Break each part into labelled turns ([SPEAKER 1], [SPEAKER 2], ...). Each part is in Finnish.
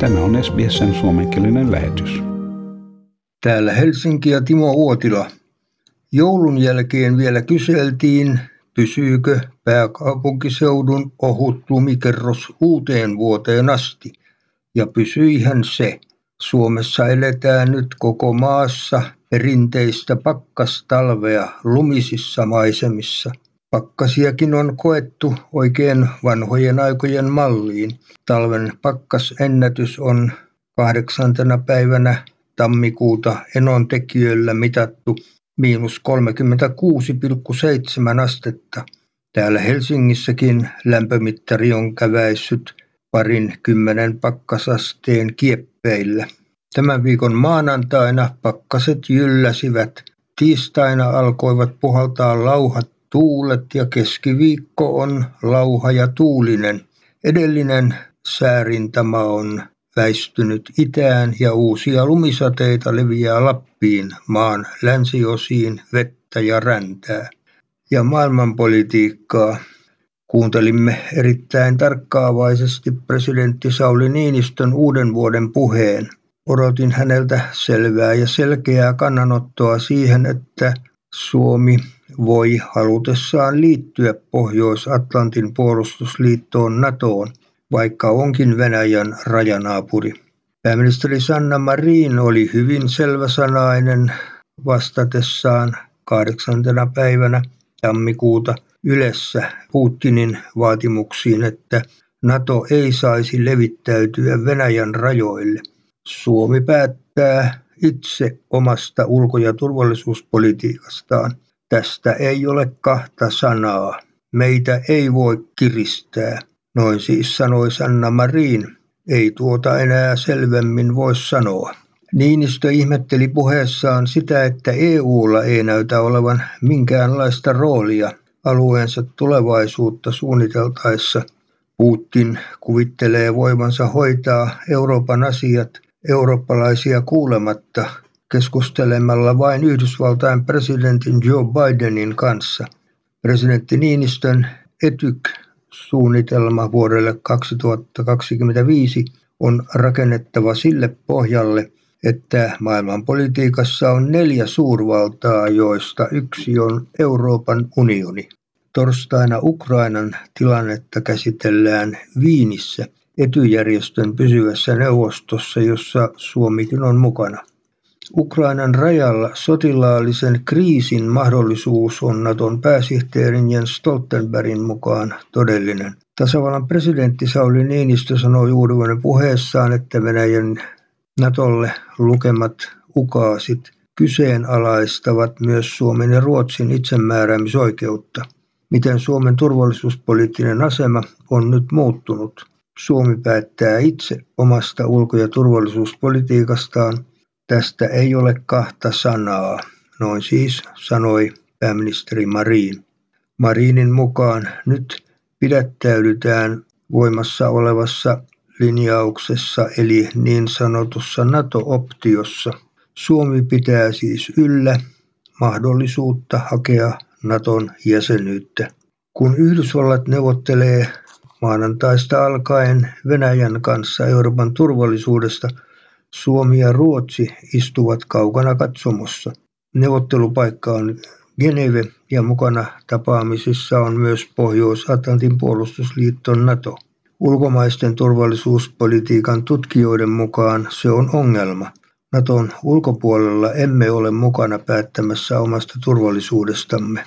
[SPEAKER 1] Tämä on SBSn suomenkielinen lähetys.
[SPEAKER 2] Täällä Helsinki ja Timo Uotila. Joulun jälkeen vielä kyseltiin, pysyykö pääkaupunkiseudun ohut lumikerros uuteen vuoteen asti. Ja pysyihän se. Suomessa eletään nyt koko maassa perinteistä pakkastalvea lumisissa maisemissa. Pakkasiakin on koettu oikein vanhojen aikojen malliin. Talven pakkasennätys on kahdeksantena päivänä tammikuuta enontekijöillä mitattu miinus 36,7 astetta. Täällä Helsingissäkin lämpömittari on käväissyt parin kymmenen pakkasasteen kieppeillä. Tämän viikon maanantaina pakkaset jylläsivät. Tiistaina alkoivat puhaltaa lauhat tuulet ja keskiviikko on lauha ja tuulinen. Edellinen säärintama on väistynyt itään ja uusia lumisateita leviää Lappiin, maan länsiosiin vettä ja räntää. Ja maailmanpolitiikkaa kuuntelimme erittäin tarkkaavaisesti presidentti Sauli Niinistön uuden vuoden puheen. Odotin häneltä selvää ja selkeää kannanottoa siihen, että Suomi voi halutessaan liittyä Pohjois-Atlantin puolustusliittoon Natoon, vaikka onkin Venäjän rajanaapuri. Pääministeri Sanna Marin oli hyvin selväsanainen vastatessaan kahdeksantena päivänä tammikuuta Ylessä Putinin vaatimuksiin, että NATO ei saisi levittäytyä Venäjän rajoille. Suomi päättää itse omasta ulko- ja turvallisuuspolitiikastaan. Tästä ei ole kahta sanaa. Meitä ei voi kiristää. Noin siis sanoi Sanna Marin. Ei tuota enää selvemmin voi sanoa. Niinistö ihmetteli puheessaan sitä, että EUlla ei näytä olevan minkäänlaista roolia alueensa tulevaisuutta suunniteltaessa. Putin kuvittelee voivansa hoitaa Euroopan asiat eurooppalaisia kuulematta keskustelemalla vain Yhdysvaltain presidentin Joe Bidenin kanssa. Presidentti Niinistön ETYK-suunnitelma vuodelle 2025 on rakennettava sille pohjalle, että maailmanpolitiikassa on neljä suurvaltaa, joista yksi on Euroopan unioni. Torstaina Ukrainan tilannetta käsitellään Viinissä etujärjestön pysyvässä neuvostossa, jossa Suomikin on mukana. Ukrainan rajalla sotilaallisen kriisin mahdollisuus on Naton pääsihteerin Jens Stoltenbergin mukaan todellinen. Tasavallan presidentti Sauli Niinistö sanoi juuri puheessaan, että Venäjän Natolle lukemat ukaasit kyseenalaistavat myös Suomen ja Ruotsin itsemääräämisoikeutta. Miten Suomen turvallisuuspoliittinen asema on nyt muuttunut? Suomi päättää itse omasta ulko- ja turvallisuuspolitiikastaan Tästä ei ole kahta sanaa, noin siis sanoi pääministeri Marin. Marinin mukaan nyt pidättäydytään voimassa olevassa linjauksessa eli niin sanotussa NATO-optiossa. Suomi pitää siis yllä mahdollisuutta hakea Naton jäsenyyttä. Kun Yhdysvallat neuvottelee maanantaista alkaen Venäjän kanssa Euroopan turvallisuudesta – Suomi ja Ruotsi istuvat kaukana katsomossa. Neuvottelupaikka on Geneve ja mukana tapaamisissa on myös Pohjois-Atlantin puolustusliitto Nato. Ulkomaisten turvallisuuspolitiikan tutkijoiden mukaan se on ongelma. Naton ulkopuolella emme ole mukana päättämässä omasta turvallisuudestamme.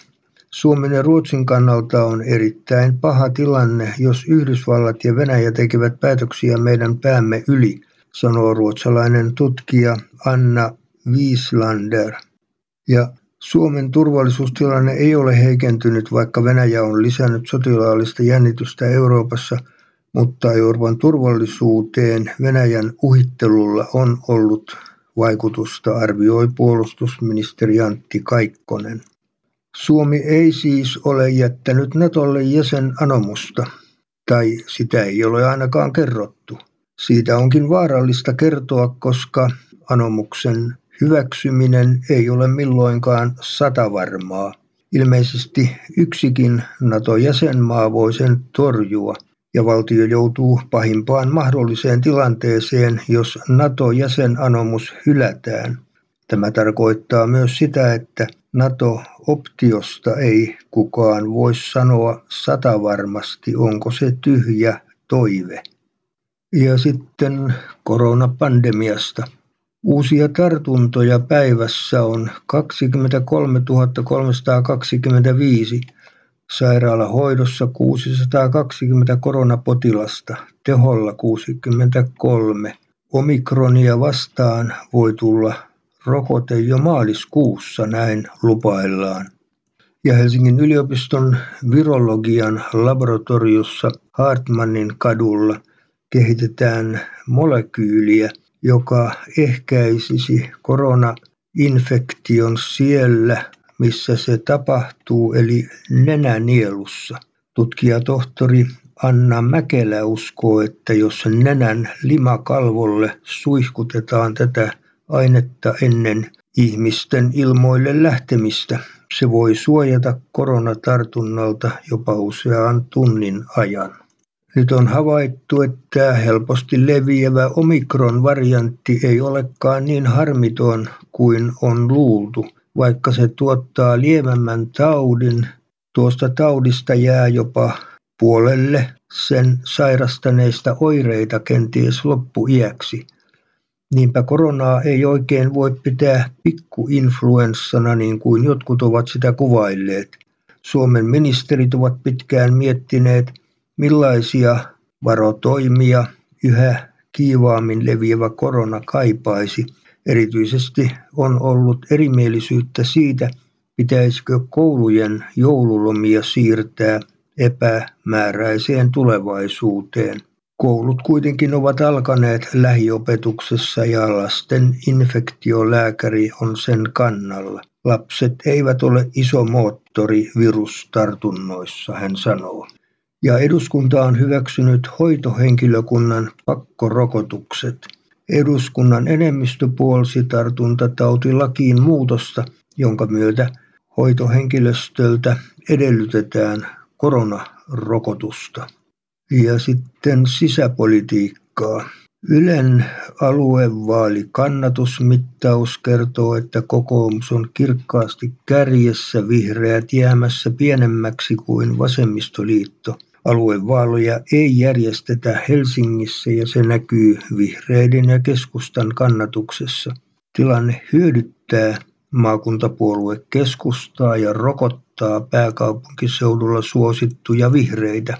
[SPEAKER 2] Suomen ja Ruotsin kannalta on erittäin paha tilanne, jos Yhdysvallat ja Venäjä tekevät päätöksiä meidän päämme yli sanoo ruotsalainen tutkija Anna Wieslander. Ja Suomen turvallisuustilanne ei ole heikentynyt, vaikka Venäjä on lisännyt sotilaallista jännitystä Euroopassa, mutta Euroopan turvallisuuteen Venäjän uhittelulla on ollut vaikutusta, arvioi puolustusministeri Antti Kaikkonen. Suomi ei siis ole jättänyt Natolle jäsenanomusta, tai sitä ei ole ainakaan kerrottu. Siitä onkin vaarallista kertoa, koska anomuksen hyväksyminen ei ole milloinkaan satavarmaa. Ilmeisesti yksikin NATO-jäsenmaa voi sen torjua. ja valtio joutuu pahimpaan mahdolliseen tilanteeseen, jos NATO-jäsenanomus hylätään. Tämä tarkoittaa myös sitä, että NATO-optiosta ei kukaan voi sanoa satavarmasti, onko se tyhjä toive. Ja sitten koronapandemiasta. Uusia tartuntoja päivässä on 23 325, sairaalahoidossa 620 koronapotilasta, teholla 63. Omikronia vastaan voi tulla rokote jo maaliskuussa, näin lupaillaan. Ja Helsingin yliopiston virologian laboratoriossa Hartmannin kadulla kehitetään molekyyliä, joka ehkäisisi koronainfektion siellä, missä se tapahtuu, eli nenänielussa. Tutkijatohtori Anna Mäkelä uskoo, että jos nenän limakalvolle suihkutetaan tätä ainetta ennen ihmisten ilmoille lähtemistä, se voi suojata koronatartunnalta jopa usean tunnin ajan. Nyt on havaittu, että helposti leviävä omikron-variantti ei olekaan niin harmiton kuin on luultu. Vaikka se tuottaa lievemmän taudin, tuosta taudista jää jopa puolelle sen sairastaneista oireita kenties loppuiäksi. Niinpä koronaa ei oikein voi pitää pikkuinfluenssana niin kuin jotkut ovat sitä kuvailleet. Suomen ministerit ovat pitkään miettineet, millaisia varotoimia yhä kiivaammin leviävä korona kaipaisi. Erityisesti on ollut erimielisyyttä siitä, pitäisikö koulujen joululomia siirtää epämääräiseen tulevaisuuteen. Koulut kuitenkin ovat alkaneet lähiopetuksessa ja lasten infektiolääkäri on sen kannalla. Lapset eivät ole iso moottori virustartunnoissa, hän sanoo. Ja eduskunta on hyväksynyt hoitohenkilökunnan pakkorokotukset. Eduskunnan enemmistö puolsi tartuntatautilakiin muutosta, jonka myötä hoitohenkilöstöltä edellytetään koronarokotusta. Ja sitten sisäpolitiikkaa. Ylen aluevaalikannatusmittaus kertoo, että kokoomus on kirkkaasti kärjessä, vihreät jäämässä pienemmäksi kuin vasemmistoliitto. Aluevaaloja ei järjestetä Helsingissä ja se näkyy vihreiden ja keskustan kannatuksessa. Tilanne hyödyttää maakuntapuolue keskustaa ja rokottaa pääkaupunkiseudulla suosittuja vihreitä.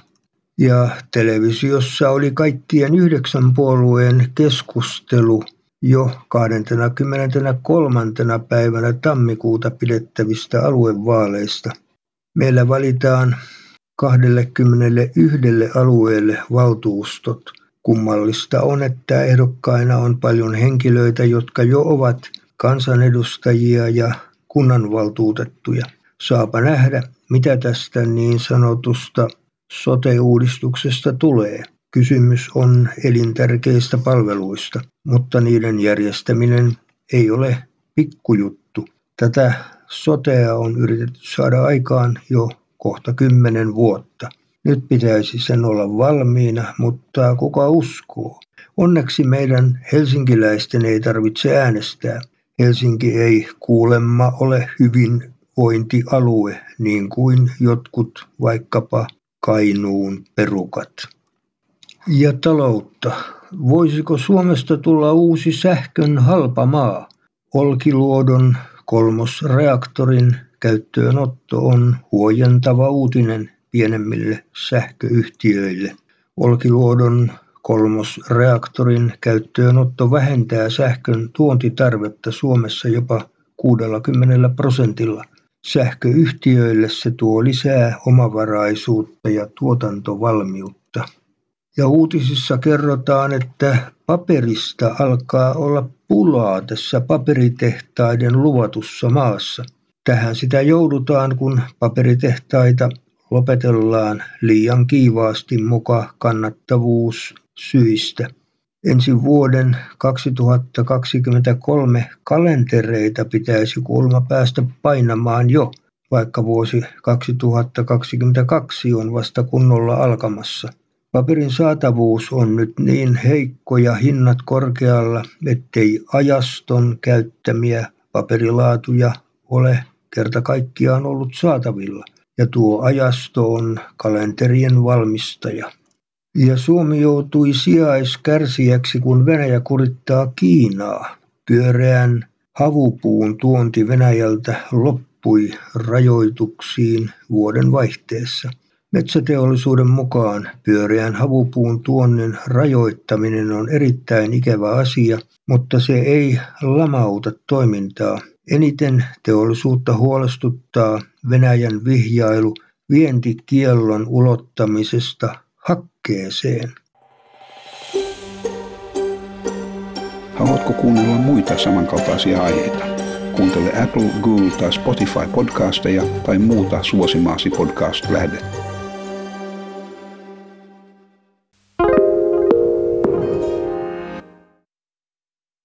[SPEAKER 2] Ja televisiossa oli kaikkien yhdeksän puolueen keskustelu jo 23. päivänä tammikuuta pidettävistä aluevaaleista. Meillä valitaan 21 alueelle valtuustot. Kummallista on, että ehdokkaina on paljon henkilöitä, jotka jo ovat kansanedustajia ja kunnanvaltuutettuja. Saapa nähdä, mitä tästä niin sanotusta sote-uudistuksesta tulee. Kysymys on elintärkeistä palveluista, mutta niiden järjestäminen ei ole pikkujuttu. Tätä sotea on yritetty saada aikaan jo kohta kymmenen vuotta. Nyt pitäisi sen olla valmiina, mutta kuka uskoo? Onneksi meidän helsinkiläisten ei tarvitse äänestää. Helsinki ei kuulemma ole hyvinvointialue niin kuin jotkut vaikkapa Kainuun perukat. Ja taloutta. Voisiko Suomesta tulla uusi sähkön halpa maa? Olkiluodon kolmosreaktorin käyttöönotto on huojentava uutinen pienemmille sähköyhtiöille. Olkiluodon kolmosreaktorin käyttöönotto vähentää sähkön tuontitarvetta Suomessa jopa 60 prosentilla. Sähköyhtiöille se tuo lisää omavaraisuutta ja tuotantovalmiutta. Ja uutisissa kerrotaan, että paperista alkaa olla pulaa tässä paperitehtaiden luvatussa maassa. Tähän sitä joudutaan, kun paperitehtaita lopetellaan liian kiivaasti muka kannattavuus syistä. Ensi vuoden 2023 kalentereita pitäisi kuulemma päästä painamaan jo, vaikka vuosi 2022 on vasta kunnolla alkamassa. Paperin saatavuus on nyt niin heikko ja hinnat korkealla, ettei ajaston käyttämiä paperilaatuja ole kerta kaikkiaan ollut saatavilla. Ja tuo ajasto on kalenterien valmistaja. Ja Suomi joutui sijaiskärsijäksi, kun Venäjä kurittaa Kiinaa. Pyöreän havupuun tuonti Venäjältä loppui rajoituksiin vuoden vaihteessa. Metsäteollisuuden mukaan pyöreän havupuun tuonnin rajoittaminen on erittäin ikävä asia, mutta se ei lamauta toimintaa. Eniten teollisuutta huolestuttaa Venäjän vihjailu vientikiellon ulottamisesta hakkeeseen.
[SPEAKER 1] Haluatko kuunnella muita samankaltaisia aiheita? Kuuntele Apple, Google tai Spotify podcasteja tai muuta suosimaasi podcast-lähdettä.